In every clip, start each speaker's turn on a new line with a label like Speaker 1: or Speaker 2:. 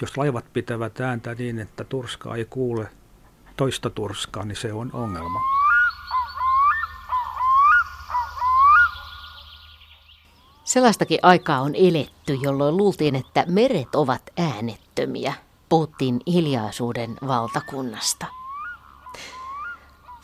Speaker 1: jos laivat pitävät ääntä niin, että turskaa ei kuule toista turskaa, niin se on ongelma.
Speaker 2: Sellaistakin aikaa on eletty, jolloin luultiin, että meret ovat äänettömiä. Puhuttiin hiljaisuuden valtakunnasta.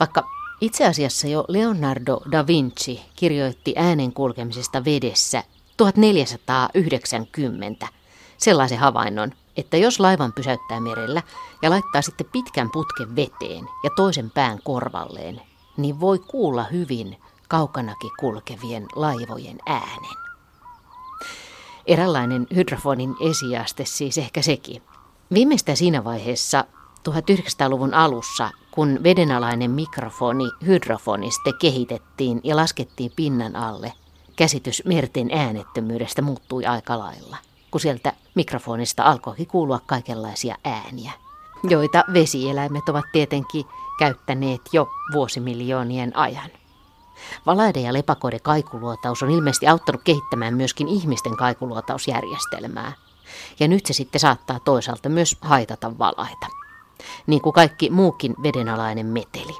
Speaker 2: Vaikka itse asiassa jo Leonardo da Vinci kirjoitti äänen kulkemisesta vedessä 1490 sellaisen havainnon, että jos laivan pysäyttää merellä ja laittaa sitten pitkän putken veteen ja toisen pään korvalleen, niin voi kuulla hyvin kaukanakin kulkevien laivojen äänen. Eräänlainen hydrofonin esiaste siis ehkä sekin. Viimeistä siinä vaiheessa 1900-luvun alussa, kun vedenalainen mikrofoni hydrofoniste kehitettiin ja laskettiin pinnan alle, käsitys merten äänettömyydestä muuttui aika lailla, kun sieltä mikrofonista alkoi kuulua kaikenlaisia ääniä, joita vesieläimet ovat tietenkin käyttäneet jo vuosimiljoonien ajan. Valaiden ja lepakoiden kaikuluotaus on ilmeisesti auttanut kehittämään myöskin ihmisten kaikuluotausjärjestelmää. Ja nyt se sitten saattaa toisaalta myös haitata valaita. Niin kuin kaikki muukin vedenalainen meteli.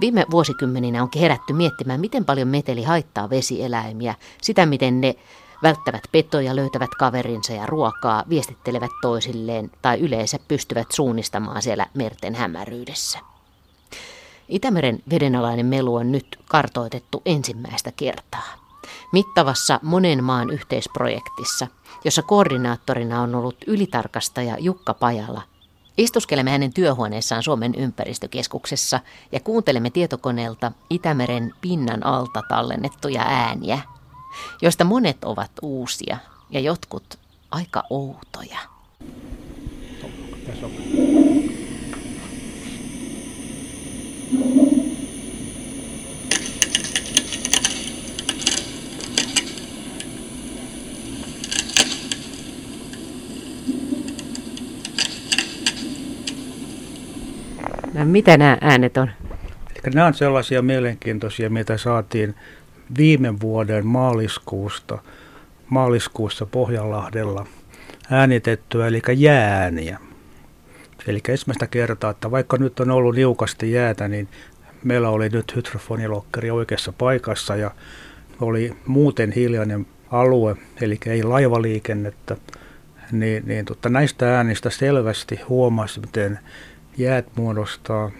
Speaker 2: Viime vuosikymmeninä on herätty miettimään, miten paljon meteli haittaa vesieläimiä, sitä miten ne välttävät petoja, löytävät kaverinsa ja ruokaa, viestittelevät toisilleen tai yleensä pystyvät suunnistamaan siellä merten hämäryydessä. Itämeren vedenalainen melu on nyt kartoitettu ensimmäistä kertaa. Mittavassa monen maan yhteisprojektissa, jossa koordinaattorina on ollut ylitarkastaja Jukka Pajala, Istuskelemme hänen työhuoneessaan Suomen ympäristökeskuksessa ja kuuntelemme tietokoneelta Itämeren pinnan alta tallennettuja ääniä, joista monet ovat uusia ja jotkut aika outoja. No, mitä nämä äänet on?
Speaker 1: Eli nämä on sellaisia mielenkiintoisia, mitä saatiin viime vuoden maaliskuusta, maaliskuussa Pohjanlahdella äänitettyä, eli jääniä. Eli ensimmäistä kertaa, että vaikka nyt on ollut niukasti jäätä, niin meillä oli nyt hydrofonilokkeri oikeassa paikassa ja oli muuten hiljainen alue, eli ei laivaliikennettä, niin, niin tota, näistä äänistä selvästi huomasi, miten jäät muodostaa,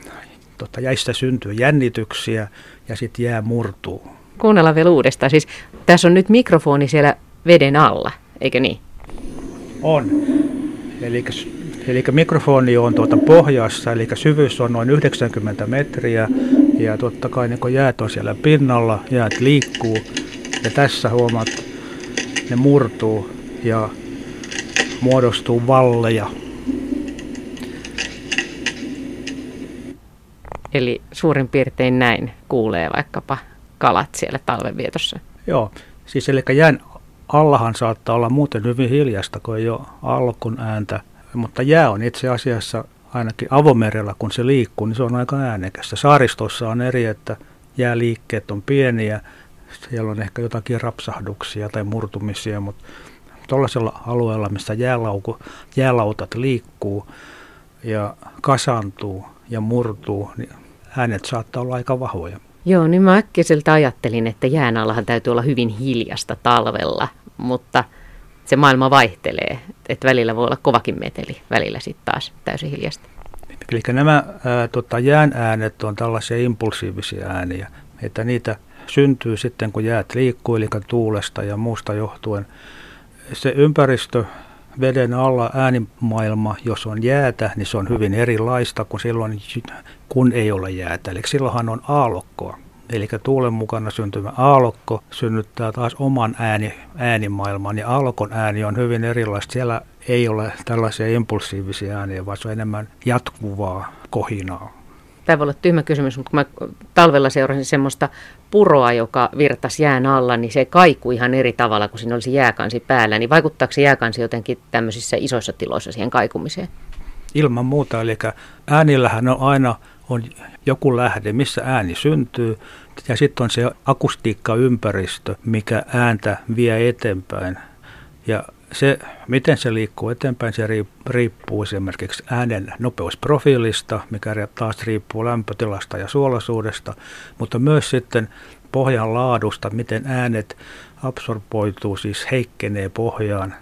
Speaker 1: tota, jäistä syntyy jännityksiä ja sitten jää murtuu.
Speaker 2: Kuunnellaan vielä uudestaan. Siis tässä on nyt mikrofoni siellä veden alla, eikö niin?
Speaker 1: On. Eli Eli mikrofoni on tuota pohjassa, eli syvyys on noin 90 metriä ja totta kai niin jäät on siellä pinnalla, jäät liikkuu ja tässä huomaat, ne murtuu ja muodostuu valleja.
Speaker 2: Eli suurin piirtein näin kuulee vaikkapa kalat siellä talvenvietossa.
Speaker 1: Joo, siis eli jään allahan saattaa olla muuten hyvin hiljasta, kun ei ole alkun ääntä mutta jää on itse asiassa ainakin avomerellä, kun se liikkuu, niin se on aika äänekästä. Saaristossa on eri, että jääliikkeet on pieniä, siellä on ehkä jotakin rapsahduksia tai murtumisia, mutta tuollaisella alueella, missä jäälauku, jäälautat liikkuu ja kasantuu ja murtuu, niin äänet saattaa olla aika vahvoja.
Speaker 2: Joo, niin mä äkkiseltä ajattelin, että jään allahan täytyy olla hyvin hiljasta talvella, mutta – se maailma vaihtelee, että välillä voi olla kovakin meteli, välillä sitten taas täysin hiljasta.
Speaker 1: Eli nämä ää, tota, jään äänet on tällaisia impulsiivisia ääniä, että niitä syntyy sitten kun jäät liikkuu, eli tuulesta ja muusta johtuen. Se ympäristö, veden alla äänimaailma, jos on jäätä, niin se on hyvin erilaista kuin silloin, kun ei ole jäätä. Eli silloinhan on aallokkoa. Eli tuulen mukana syntymä aallokko synnyttää taas oman ääni, äänimaailman ja aallokon ääni on hyvin erilaista. Siellä ei ole tällaisia impulsiivisia ääniä, vaan se on enemmän jatkuvaa kohinaa.
Speaker 2: Tämä voi olla tyhmä kysymys, mutta kun mä talvella seurasin semmoista puroa, joka virtasi jään alla, niin se kaikui ihan eri tavalla kuin siinä olisi jääkansi päällä. Niin vaikuttaako se jääkansi jotenkin tämmöisissä isoissa tiloissa siihen kaikumiseen?
Speaker 1: Ilman muuta, eli äänillähän on aina on joku lähde, missä ääni syntyy, ja sitten on se akustiikkaympäristö, mikä ääntä vie eteenpäin. Ja se, miten se liikkuu eteenpäin, se riippuu esimerkiksi äänen nopeusprofiilista, mikä taas riippuu lämpötilasta ja suolaisuudesta, mutta myös sitten pohjan laadusta, miten äänet absorboituu, siis heikkenee pohjaan,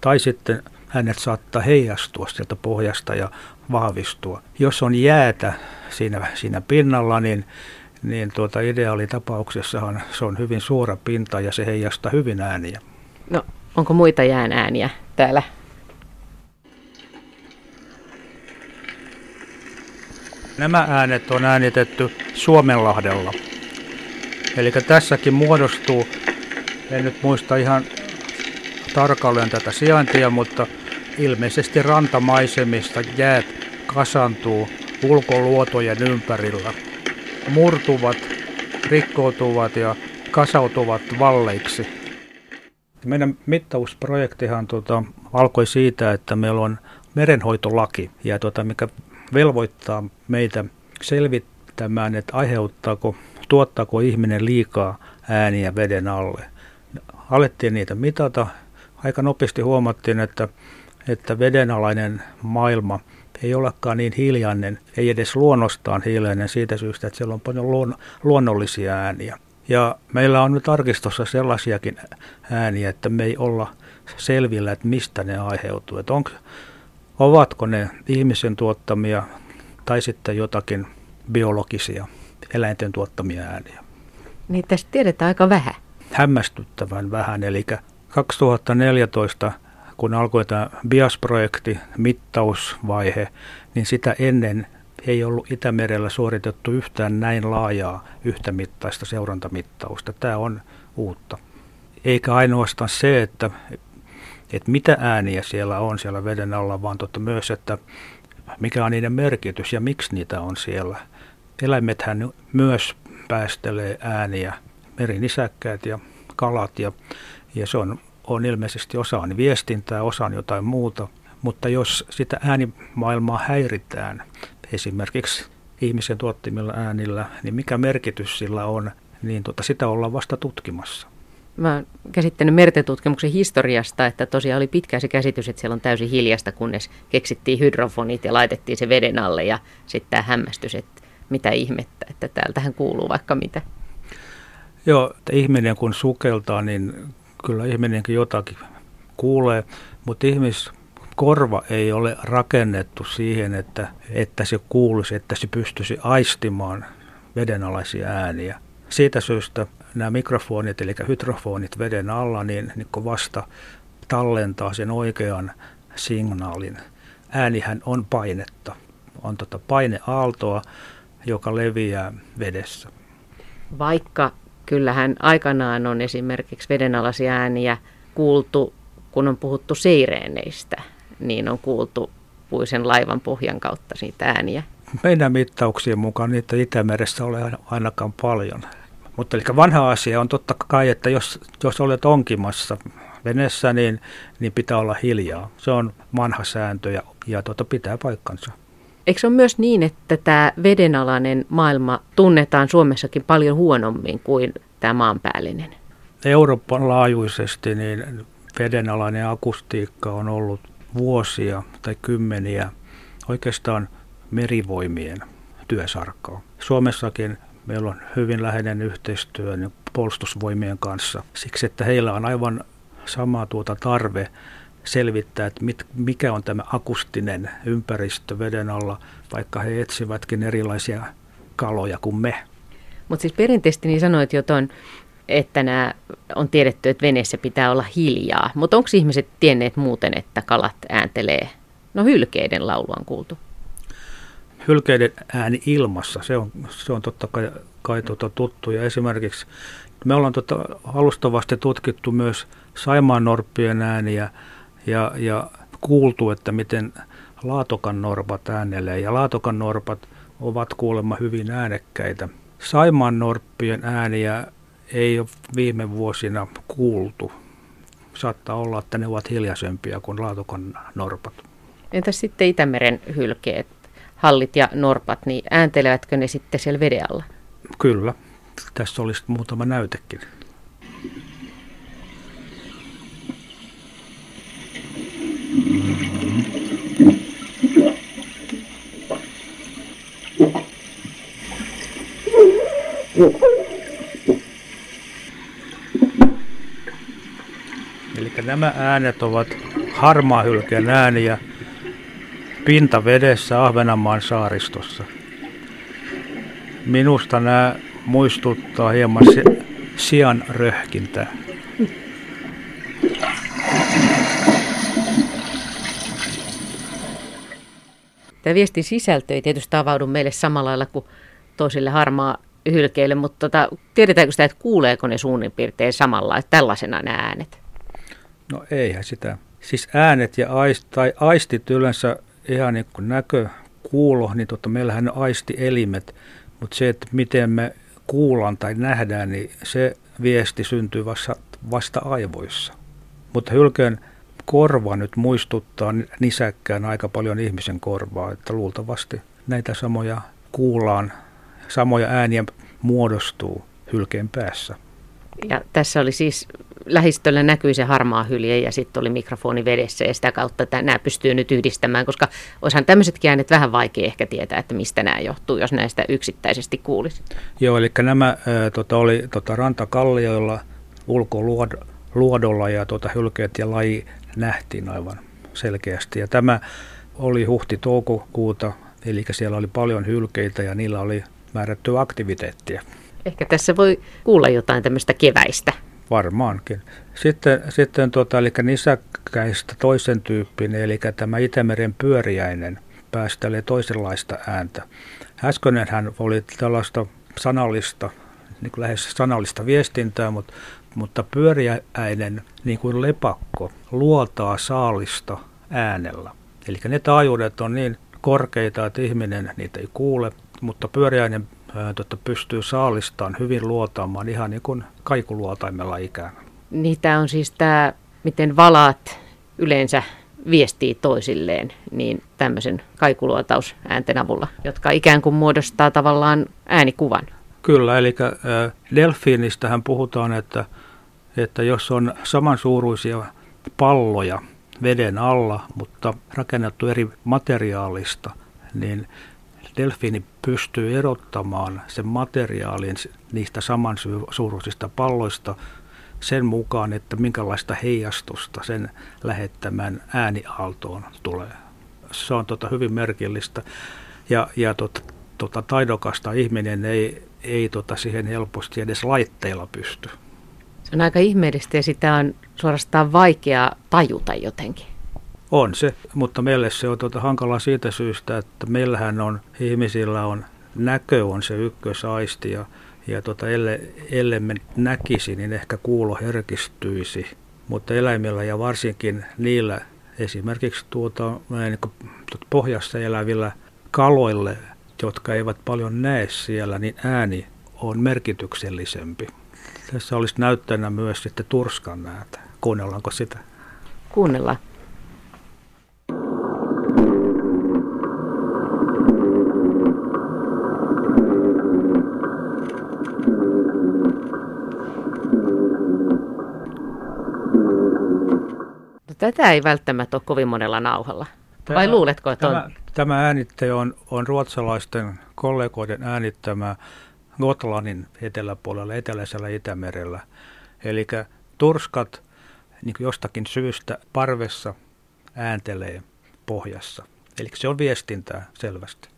Speaker 1: tai sitten äänet saattaa heijastua sieltä pohjasta ja vahvistua. Jos on jäätä siinä, siinä pinnalla, niin, niin tuota ideaalitapauksessahan se on hyvin suora pinta ja se heijastaa hyvin ääniä.
Speaker 2: No, onko muita jään ääniä täällä?
Speaker 1: Nämä äänet on äänitetty Suomenlahdella. Eli tässäkin muodostuu, en nyt muista ihan tarkalleen tätä sijaintia, mutta ilmeisesti rantamaisemista jäät kasantuu ulkoluotojen ympärillä. Murtuvat, rikkoutuvat ja kasautuvat valleiksi. Meidän mittausprojektihan tuota, alkoi siitä, että meillä on merenhoitolaki, ja tuota, mikä velvoittaa meitä selvittämään, että aiheuttaako, tuottaako ihminen liikaa ääniä veden alle. Alettiin niitä mitata. Aika nopeasti huomattiin, että, että vedenalainen maailma ei olekaan niin hiljainen, ei edes luonnostaan hiljainen siitä syystä, että siellä on paljon luon, luonnollisia ääniä. Ja meillä on nyt arkistossa sellaisiakin ääniä, että me ei olla selvillä, että mistä ne aiheutuu. Että onko, ovatko ne ihmisen tuottamia tai sitten jotakin biologisia eläinten tuottamia ääniä.
Speaker 2: Niin tästä tiedetään aika vähän.
Speaker 1: Hämmästyttävän vähän. Eli 2014, kun alkoi tämä BIAS-projekti, mittausvaihe, niin sitä ennen ei ollut Itämerellä suoritettu yhtään näin laajaa yhtämittaista seurantamittausta. Tämä on uutta. Eikä ainoastaan se, että, että mitä ääniä siellä on siellä veden alla, vaan totta myös, että mikä on niiden merkitys ja miksi niitä on siellä. Eläimethän myös päästelee ääniä, merinisäkkäät ja kalat, ja, ja se on, on ilmeisesti osaan viestintää, osaan jotain muuta. Mutta jos sitä äänimaailmaa häiritään, esimerkiksi ihmisen tuottimilla äänillä, niin mikä merkitys sillä on, niin tota, sitä ollaan vasta tutkimassa.
Speaker 2: Mä oon käsittänyt mertetutkimuksen historiasta, että tosiaan oli pitkä se käsitys, että siellä on täysin hiljasta, kunnes keksittiin hydrofonit ja laitettiin se veden alle ja sitten tämä hämmästys, että mitä ihmettä, että täältähän kuuluu vaikka mitä.
Speaker 1: Joo, että ihminen kun sukeltaa, niin kyllä ihminenkin jotakin kuulee, mutta ihmis, korva ei ole rakennettu siihen, että, että se kuulisi, että se pystyisi aistimaan vedenalaisia ääniä. Siitä syystä nämä mikrofonit, eli hydrofonit veden alla, niin, niin vasta tallentaa sen oikean signaalin. Äänihän on painetta. On tota paineaaltoa, joka leviää vedessä.
Speaker 2: Vaikka kyllähän aikanaan on esimerkiksi vedenalaisia ääniä kuultu, kun on puhuttu seireeneistä – niin on kuultu puisen laivan pohjan kautta siitä ääniä.
Speaker 1: Meidän mittauksien mukaan niitä Itämeressä ole ainakaan paljon. Mutta eli vanha asia on totta kai, että jos, jos olet onkimassa veneessä, niin, niin pitää olla hiljaa. Se on vanha sääntö ja, ja tuota, pitää paikkansa.
Speaker 2: Eikö se ole myös niin, että tämä vedenalainen maailma tunnetaan Suomessakin paljon huonommin kuin tämä maanpäällinen?
Speaker 1: Euroopan laajuisesti niin vedenalainen akustiikka on ollut vuosia tai kymmeniä oikeastaan merivoimien työsarkaa. Suomessakin meillä on hyvin läheinen yhteistyö niin puolustusvoimien kanssa siksi, että heillä on aivan sama tuota tarve selvittää, että mit, mikä on tämä akustinen ympäristö veden alla, vaikka he etsivätkin erilaisia kaloja kuin me.
Speaker 2: Mutta siis perinteisesti niin sanoit jo tuon että nämä on tiedetty, että veneessä pitää olla hiljaa. Mutta onko ihmiset tienneet muuten, että kalat ääntelee? No hylkeiden laulu on kuultu.
Speaker 1: Hylkeiden ääni ilmassa, se on, se on totta kai, kai tuota tuttu. Ja esimerkiksi me ollaan tuota alustavasti tutkittu myös Saimaan norppien ääniä ja, ja kuultu, että miten laatokan norpat äänelee. Ja laatokan norpat ovat kuulemma hyvin äänekkäitä. Saimaan norppien ääniä ei ole viime vuosina kuultu. Saattaa olla, että ne ovat hiljaisempia kuin laatukon norpat.
Speaker 2: Entä sitten Itämeren hylkeet, hallit ja norpat, niin ääntelevätkö ne sitten siellä veden alla?
Speaker 1: Kyllä. Tässä olisi muutama näytekin. Joo. Eli nämä äänet ovat harmaahylkeen ääniä pintavedessä Ahvenanmaan saaristossa. Minusta nämä muistuttaa hieman sian röhkintää.
Speaker 2: Tämä viestin sisältö ei tietysti avaudu meille samalla lailla kuin toisille harmaa hylkeille, mutta tota, tiedetäänkö sitä, että kuuleeko ne suunnin piirtein samalla, että tällaisena nämä äänet?
Speaker 1: No eihän sitä. Siis äänet ja aist, tai aistit yleensä ihan niin kuin näkö, kuulo, niin totta, meillähän on aistielimet, mutta se, että miten me kuullaan tai nähdään, niin se viesti syntyy vasta, vasta aivoissa. Mutta hylkeen korva nyt muistuttaa nisäkkään aika paljon ihmisen korvaa, että luultavasti näitä samoja kuullaan, samoja ääniä muodostuu hylkeen päässä.
Speaker 2: Ja tässä oli siis lähistöllä näkyi se harmaa hylje ja sitten oli mikrofoni vedessä ja sitä kautta nämä pystyy nyt yhdistämään, koska olisihan tämmöisetkin äänet vähän vaikea ehkä tietää, että mistä nämä johtuu, jos näistä yksittäisesti kuulisi.
Speaker 1: Joo, eli nämä ä, tota, oli tota, rantakallioilla ulkoluodolla ja tota, hylkeet ja laji nähtiin aivan selkeästi. Ja tämä oli huhti-toukokuuta, eli siellä oli paljon hylkeitä ja niillä oli määrätty aktiviteettia.
Speaker 2: Ehkä tässä voi kuulla jotain tämmöistä keväistä.
Speaker 1: Varmaankin. Sitten, sitten tota, eli nisäkkäistä toisen tyyppinen, eli tämä Itämeren pyöriäinen päästelee toisenlaista ääntä. Äskeinen hän oli tällaista sanallista, niin kuin lähes sanallista viestintää, mutta, mutta pyöriäinen, niin kuin lepakko, luotaa saalista äänellä. Eli ne taajuudet on niin korkeita, että ihminen niitä ei kuule, mutta pyöriäinen totta, pystyy saalistaan hyvin luotaamaan ihan niin kuin kaikuluotaimella ikään.
Speaker 2: Tämä on siis tämä, miten valaat yleensä viestii toisilleen, niin tämmöisen kaikuluotausäänten avulla, jotka ikään kuin muodostaa tavallaan äänikuvan.
Speaker 1: Kyllä, eli delfiinistähän puhutaan, että, että jos on samansuuruisia palloja veden alla, mutta rakennettu eri materiaalista, niin delfiini pystyy erottamaan sen materiaalin niistä samansuuruisista palloista sen mukaan, että minkälaista heijastusta sen lähettämän ääniaaltoon tulee. Se on tota hyvin merkillistä ja, ja tota, tota, taidokasta ihminen ei, ei tota siihen helposti edes laitteilla pysty.
Speaker 2: Se on aika ihmeellistä ja sitä on suorastaan vaikea tajuta jotenkin.
Speaker 1: On se, mutta meille se on tuota hankala siitä syystä, että meillähän on, ihmisillä on, näkö on se ykkösaisti ja, ja tuota, elle, ellei me näkisi, niin ehkä kuulo herkistyisi. Mutta eläimillä ja varsinkin niillä esimerkiksi tuota, niin tuota pohjassa elävillä kaloille, jotka eivät paljon näe siellä, niin ääni on merkityksellisempi. Tässä olisi näyttänä myös sitten turskan ääntä. Kuunnellaanko sitä?
Speaker 2: Kuunnellaan. Tätä ei välttämättä ole kovin monella nauhalla. Tämä, Vai luuletko, että
Speaker 1: tämä, on? Tämä äänitte on, on ruotsalaisten kollegoiden äänittämä Gotlannin eteläpuolella, eteläisellä Itämerellä. Eli turskat niin jostakin syystä parvessa ääntelee pohjassa. Eli se on viestintää selvästi.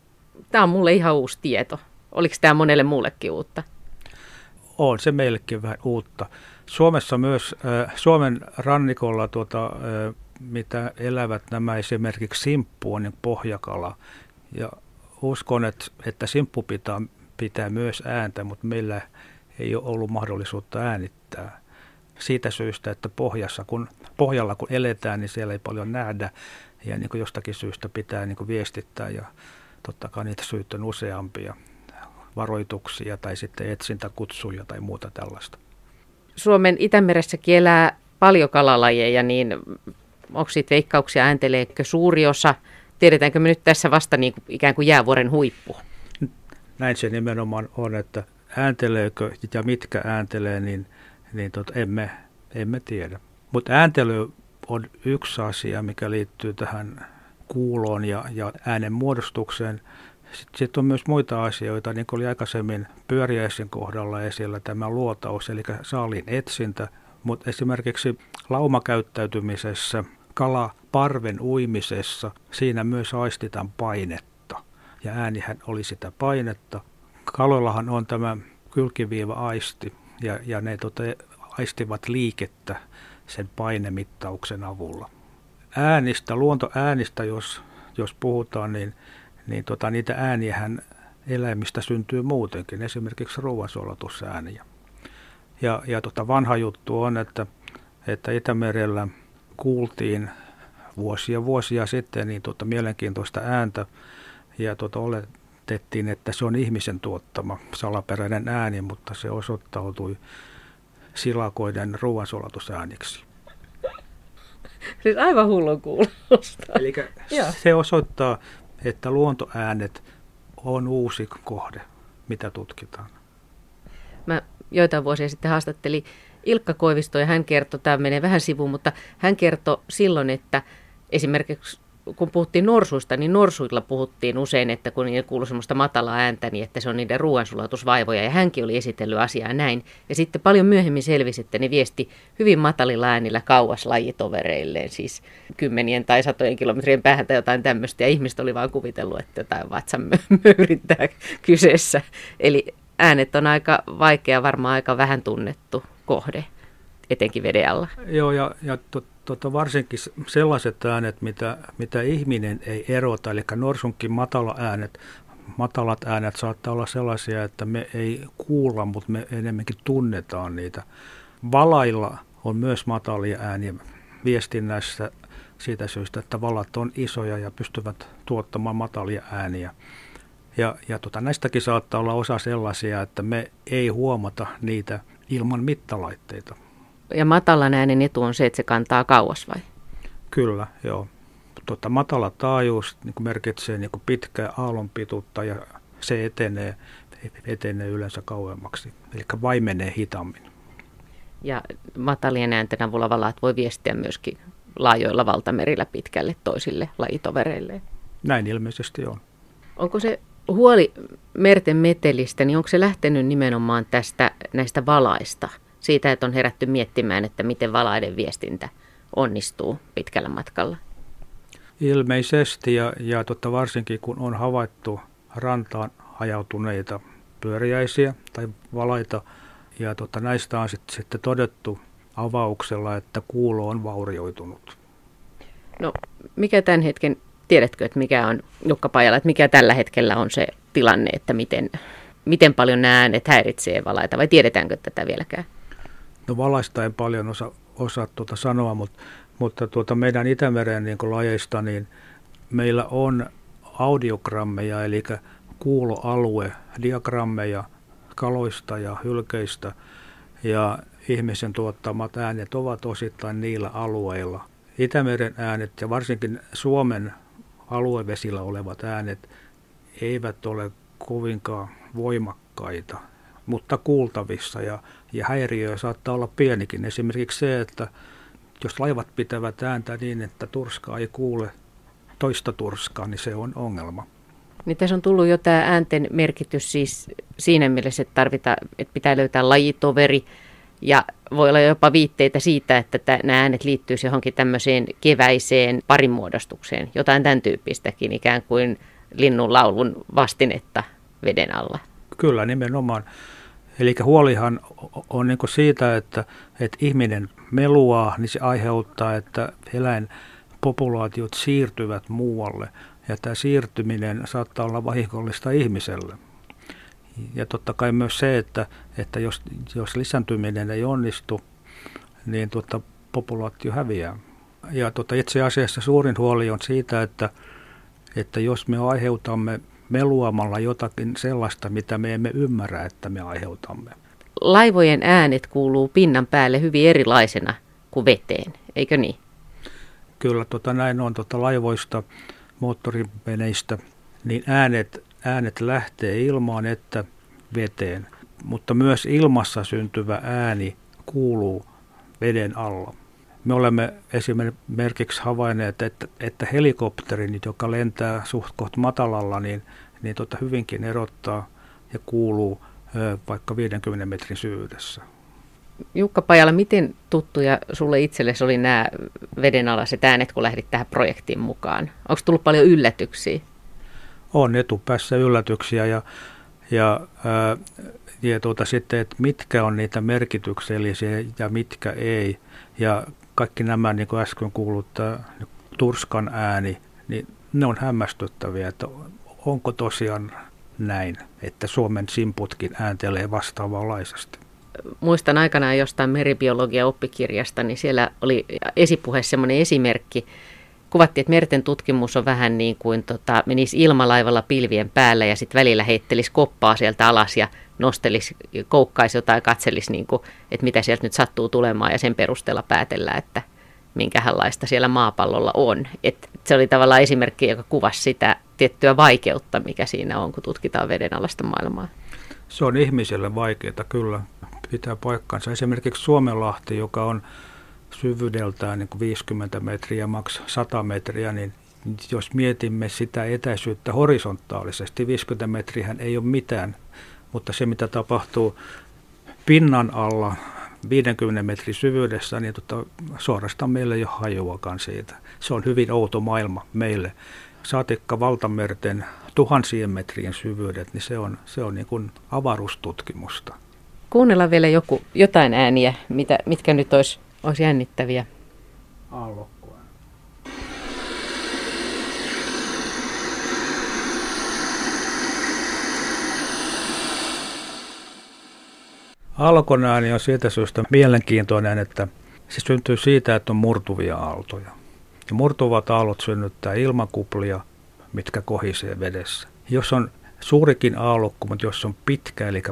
Speaker 2: Tämä on mulle ihan uusi tieto. Oliko tämä monelle muullekin uutta?
Speaker 1: On se meillekin vähän uutta. Suomessa myös, äh, Suomen rannikolla tuota, äh, mitä elävät nämä esimerkiksi simppu on niin pohjakala. Ja uskon, että, että simppu pitää, pitää myös ääntä, mutta meillä ei ole ollut mahdollisuutta äänittää. Siitä syystä, että pohjassa, kun, pohjalla kun eletään, niin siellä ei paljon nähdä ja niin kuin jostakin syystä pitää niin kuin viestittää ja totta kai niitä syyt on useampia varoituksia tai sitten etsintäkutsuja tai muuta tällaista.
Speaker 2: Suomen Itämeressäkin elää paljon kalalajeja, niin onko siitä veikkauksia, äänteleekö suuri osa? Tiedetäänkö me nyt tässä vasta niin kuin ikään kuin jäävuoren huippu?
Speaker 1: Näin se nimenomaan on, että äänteleekö ja mitkä ääntelee, niin, niin tot, emme, emme tiedä. Mutta ääntely on yksi asia, mikä liittyy tähän kuuloon ja, ja äänen muodostukseen. Sitten sit on myös muita asioita, niin kuin oli aikaisemmin pyöriäisen kohdalla esillä tämä luotaus, eli saalin etsintä, mutta esimerkiksi laumakäyttäytymisessä, kala parven uimisessa, siinä myös aistitaan painetta. Ja äänihän oli sitä painetta. Kaloillahan on tämä kylkiviiva-aisti, ja, ja ne tota, aistivat liikettä sen painemittauksen avulla. Äänistä, luontoäänistä, jos, jos puhutaan, niin, niin tota, niitä ääniähän eläimistä syntyy muutenkin, esimerkiksi ruoansulatusääniä. Ja, ja tota, vanha juttu on, että, että Itämerellä kuultiin vuosia vuosia sitten niin tota, mielenkiintoista ääntä ja tota, oletettiin, että se on ihmisen tuottama salaperäinen ääni, mutta se osoittautui silakoiden ruoansulatusääniksi.
Speaker 2: Siis aivan hullun kuulosta.
Speaker 1: Eli se osoittaa, että luontoäänet on uusi kohde, mitä tutkitaan.
Speaker 2: Mä joitain vuosia sitten haastattelin Ilkka Koivisto ja hän kertoi, tämä menee vähän sivuun, mutta hän kertoi silloin, että esimerkiksi kun puhuttiin norsuista, niin norsuilla puhuttiin usein, että kun niille kuului semmoista matalaa ääntä, niin että se on niiden ruoansulatusvaivoja, ja hänkin oli esitellyt asiaa näin. Ja sitten paljon myöhemmin selvisi, että ne viesti hyvin matalilla äänillä kauas lajitovereilleen, siis kymmenien tai satojen kilometrien päähän tai jotain tämmöistä, ja ihmiset oli vaan kuvitellut, että jotain vatsan möyrittää kyseessä. Eli äänet on aika vaikea, varmaan aika vähän tunnettu kohde, etenkin veden alla.
Speaker 1: Joo, ja, ja to, tota, varsinkin sellaiset äänet, mitä, mitä ihminen ei erota, eli norsunkin matala äänet, matalat äänet saattaa olla sellaisia, että me ei kuulla, mutta me enemmänkin tunnetaan niitä. Valailla on myös matalia ääniä viestinnässä siitä syystä, että valat on isoja ja pystyvät tuottamaan matalia ääniä. Ja, ja tota, näistäkin saattaa olla osa sellaisia, että me ei huomata niitä ilman mittalaitteita.
Speaker 2: Ja matalan äänen etu on se, että se kantaa kauas vai?
Speaker 1: Kyllä, joo. Tota, matala taajuus niin merkitsee niin pitkää aallonpituutta ja se etenee, etenee yleensä kauemmaksi, eli vaimenee hitaammin.
Speaker 2: Ja matalien äänten avulla valaat voi viestiä myöskin laajoilla valtamerillä pitkälle toisille lajitovereille.
Speaker 1: Näin ilmeisesti on.
Speaker 2: Onko se huoli merten metelistä, niin onko se lähtenyt nimenomaan tästä näistä valaista? Siitä, että on herätty miettimään, että miten valaiden viestintä onnistuu pitkällä matkalla?
Speaker 1: Ilmeisesti ja, ja totta varsinkin kun on havaittu rantaan hajautuneita pyöriäisiä tai valaita ja totta näistä on sitten, sitten todettu avauksella, että kuulo on vaurioitunut.
Speaker 2: No mikä tämän hetken Tiedätkö, että mikä on Jukka Pajala, että mikä tällä hetkellä on se tilanne, että miten, miten paljon nämä äänet häiritsee valaita vai tiedetäänkö tätä vieläkään?
Speaker 1: No valaista en paljon osa, osaa tuota sanoa, mutta, mutta tuota meidän Itämeren niin lajeista, niin meillä on audiogrammeja, eli kuuloalue, diagrammeja kaloista ja hylkeistä, ja ihmisen tuottamat äänet ovat osittain niillä alueilla. Itämeren äänet ja varsinkin Suomen aluevesillä olevat äänet eivät ole kovinkaan voimakkaita, mutta kuultavissa ja, ja häiriö saattaa olla pienikin. Esimerkiksi se, että jos laivat pitävät ääntä niin, että turskaa ei kuule toista turskaa, niin se on ongelma.
Speaker 2: Niin tässä on tullut jo tämä äänten merkitys siis siinä mielessä, että, tarvita, että pitää löytää lajitoveri, ja voi olla jopa viitteitä siitä, että nämä äänet liittyisi johonkin tämmöiseen keväiseen parimuodostukseen, jotain tämän tyyppistäkin ikään kuin linnun laulun vastinetta veden alla.
Speaker 1: Kyllä, nimenomaan. Eli huolihan on niin siitä, että, että ihminen meluaa, niin se aiheuttaa, että eläinpopulaatiot siirtyvät muualle. Ja tämä siirtyminen saattaa olla vahingollista ihmiselle. Ja totta kai myös se, että, että jos, jos lisääntyminen ei onnistu, niin tuota, populaatio häviää. Ja tuota, itse asiassa suurin huoli on siitä, että, että jos me aiheutamme meluamalla jotakin sellaista, mitä me emme ymmärrä, että me aiheutamme.
Speaker 2: Laivojen äänet kuuluu pinnan päälle hyvin erilaisena kuin veteen, eikö niin?
Speaker 1: Kyllä, tota, näin on tota, laivoista, moottoriveneistä, niin äänet äänet lähtee ilmaan että veteen, mutta myös ilmassa syntyvä ääni kuuluu veden alla. Me olemme esimerkiksi havainneet, että, että helikopteri, joka lentää suht koht matalalla, niin niin tota hyvinkin erottaa ja kuuluu vaikka 50 metrin syvyydessä.
Speaker 2: Jukka Pajala, miten tuttuja sulle itsellesi oli nämä vedenalaiset äänet, kun lähdit tähän projektiin mukaan? Onko tullut paljon yllätyksiä?
Speaker 1: On etupäässä yllätyksiä ja, ja, ää, ja tuota, sitten, että mitkä on niitä merkityksellisiä ja mitkä ei. Ja kaikki nämä, niin kuin äsken kuulut, turskan ääni, niin ne on hämmästyttäviä, että onko tosiaan näin, että Suomen simputkin ääntelee vastaavanlaisesti
Speaker 2: muistan aikanaan jostain meribiologia oppikirjasta, niin siellä oli esipuheessa semmoinen esimerkki. Kuvattiin, että merten tutkimus on vähän niin kuin tota, menisi ilmalaivalla pilvien päällä ja sitten välillä heittelisi koppaa sieltä alas ja nostelisi, koukkaisi jotain, katselisi, niin kuin, että mitä sieltä nyt sattuu tulemaan ja sen perusteella päätellä, että minkälaista siellä maapallolla on. Et se oli tavallaan esimerkki, joka kuvasi sitä tiettyä vaikeutta, mikä siinä on, kun tutkitaan vedenalaista maailmaa.
Speaker 1: Se on ihmiselle vaikeaa kyllä pitää paikkansa. Esimerkiksi Suomenlahti, joka on syvyydeltään niin kuin 50 metriä, maks 100 metriä, niin jos mietimme sitä etäisyyttä horisontaalisesti, 50 metriä ei ole mitään, mutta se mitä tapahtuu pinnan alla 50 metrin syvyydessä, niin tota, suorastaan meille ei ole hajuakaan siitä. Se on hyvin outo maailma meille. Saatikka valtamerten tuhansien metrien syvyydet, niin se on, se on niin kuin avaruustutkimusta.
Speaker 2: Kuunnellaan vielä joku, jotain ääniä, mitä, mitkä nyt olisi, olisi jännittäviä.
Speaker 1: Aallokkoa. Aallokon ääni on siitä syystä mielenkiintoinen, että se syntyy siitä, että on murtuvia aaltoja. Ja murtuvat aallot synnyttää ilmakuplia, mitkä kohisee vedessä. Jos on suurikin aallokko, mutta jos on pitkä, eli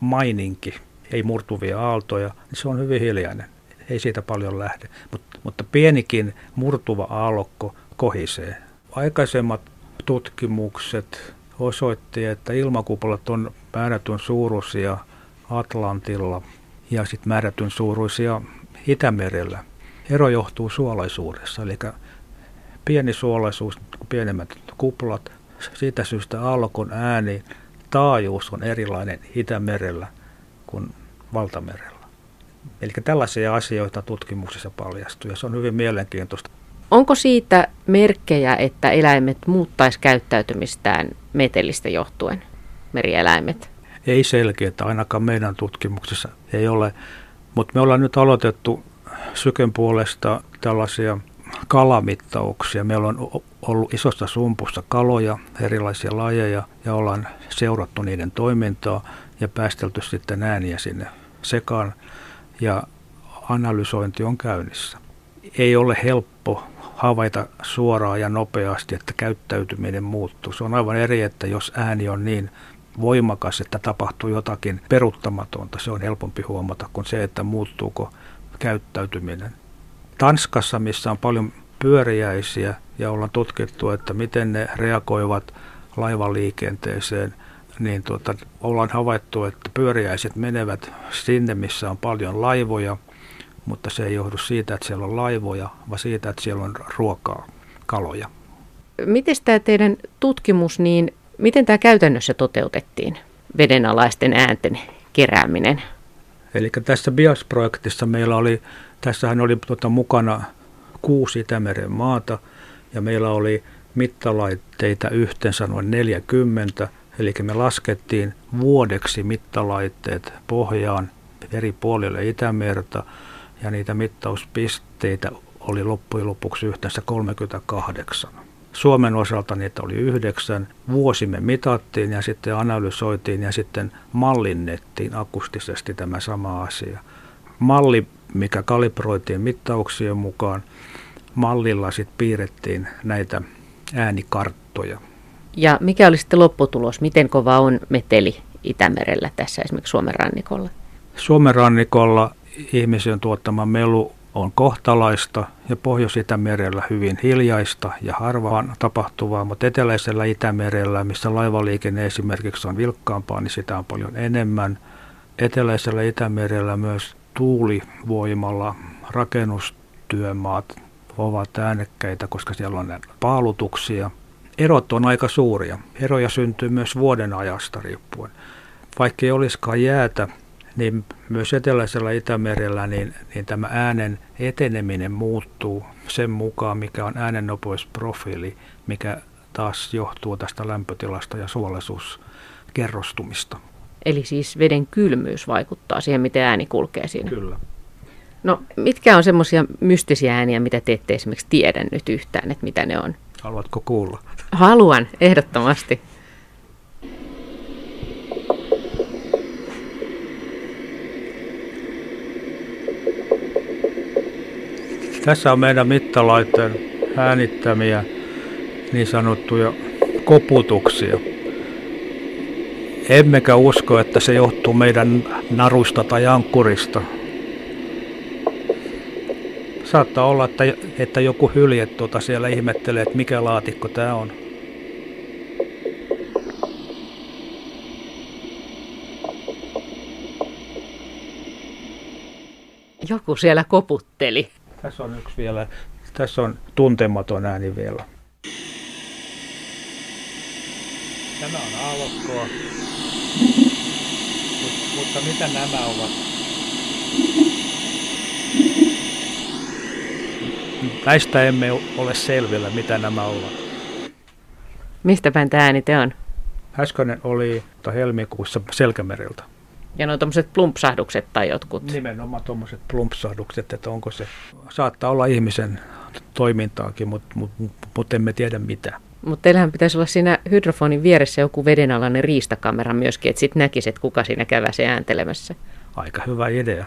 Speaker 1: maininki, ei murtuvia aaltoja, niin se on hyvin hiljainen. Ei siitä paljon lähde. Mut, mutta pienikin murtuva aallokko kohisee. Aikaisemmat tutkimukset osoitti, että ilmakuplat on määrätyn suuruisia Atlantilla ja sitten määrätyn suuruisia Itämerellä. Ero johtuu suolaisuudessa, eli pieni suolaisuus, pienemmät kuplat, siitä syystä aallokon ääni, taajuus on erilainen Itämerellä kuin valtamerellä. Eli tällaisia asioita tutkimuksessa paljastuu ja se on hyvin mielenkiintoista.
Speaker 2: Onko siitä merkkejä, että eläimet muuttaisi käyttäytymistään metelistä johtuen, merieläimet?
Speaker 1: Ei selkeää, ainakaan meidän tutkimuksessa ei ole, mutta me ollaan nyt aloitettu Syken puolesta tällaisia kalamittauksia. Meillä on ollut isosta sumpussa kaloja, erilaisia lajeja ja ollaan seurattu niiden toimintaa ja päästelty sitten ääniä sinne sekaan ja analysointi on käynnissä. Ei ole helppo havaita suoraan ja nopeasti, että käyttäytyminen muuttuu. Se on aivan eri, että jos ääni on niin voimakas, että tapahtuu jotakin peruttamatonta, se on helpompi huomata kuin se, että muuttuuko käyttäytyminen. Tanskassa, missä on paljon pyöriäisiä ja ollaan tutkittu, että miten ne reagoivat laivaliikenteeseen – niin tuota, ollaan havaittu, että pyöriäiset menevät sinne, missä on paljon laivoja, mutta se ei johdu siitä, että siellä on laivoja, vaan siitä, että siellä on ruokaa, kaloja.
Speaker 2: Miten tämä teidän tutkimus, niin miten tämä käytännössä toteutettiin, vedenalaisten äänten kerääminen?
Speaker 1: Eli tässä BIAS-projektissa meillä oli, tässähän oli tuota, mukana kuusi Itämeren maata, ja meillä oli mittalaitteita yhteensä noin 40, Eli me laskettiin vuodeksi mittalaitteet pohjaan eri puolille Itämerta ja niitä mittauspisteitä oli loppujen lopuksi yhteensä 38. Suomen osalta niitä oli yhdeksän. Vuosi me mitattiin ja sitten analysoitiin ja sitten mallinnettiin akustisesti tämä sama asia. Malli, mikä kalibroitiin mittauksien mukaan, mallilla sitten piirrettiin näitä äänikarttoja.
Speaker 2: Ja mikä oli sitten lopputulos? Miten kova on meteli Itämerellä tässä esimerkiksi Suomen rannikolla?
Speaker 1: Suomen rannikolla ihmisen tuottama melu on kohtalaista ja Pohjois-Itämerellä hyvin hiljaista ja harvaan tapahtuvaa, mutta eteläisellä Itämerellä, missä laivaliikenne esimerkiksi on vilkkaampaa, niin sitä on paljon enemmän. Eteläisellä Itämerellä myös tuulivoimalla rakennustyömaat ovat äänekkäitä, koska siellä on paalutuksia – erot on aika suuria. Eroja syntyy myös vuoden ajasta riippuen. Vaikka ei olisikaan jäätä, niin myös eteläisellä Itämerellä niin, niin tämä äänen eteneminen muuttuu sen mukaan, mikä on äänennopeusprofiili, mikä taas johtuu tästä lämpötilasta ja suolaisuuskerrostumista.
Speaker 2: Eli siis veden kylmyys vaikuttaa siihen, miten ääni kulkee siinä.
Speaker 1: Kyllä.
Speaker 2: No mitkä on semmoisia mystisiä ääniä, mitä te ette esimerkiksi tiedä nyt yhtään, että mitä ne on?
Speaker 1: Haluatko kuulla?
Speaker 2: Haluan, ehdottomasti.
Speaker 1: Tässä on meidän mittalaitteen äänittämiä niin sanottuja koputuksia. Emmekä usko, että se johtuu meidän narusta tai ankkurista. Saattaa olla, että, että joku hylje tuota siellä ihmettelee, että mikä laatikko tämä on.
Speaker 2: Joku siellä koputteli.
Speaker 1: Tässä on yksi vielä. Tässä on tuntematon ääni vielä. Tämä on aallokkoa. Mut, mutta mitä nämä ovat? Näistä emme ole selvillä, mitä nämä ovat.
Speaker 2: Mistä päin tämä ääni te on?
Speaker 1: Äskeinen oli helmikuussa Selkämereltä.
Speaker 2: Ja nuo tuommoiset plumpsahdukset tai jotkut.
Speaker 1: Nimenomaan tuommoiset plumpsahdukset, että onko se, saattaa olla ihmisen toimintaakin, mutta mut, mut emme tiedä mitä.
Speaker 2: Mutta teillähän pitäisi olla siinä hydrofonin vieressä joku vedenalainen riistakamera myöskin, että sitten näkisi, että kuka siinä käväsee ääntelemässä.
Speaker 1: Aika hyvä idea.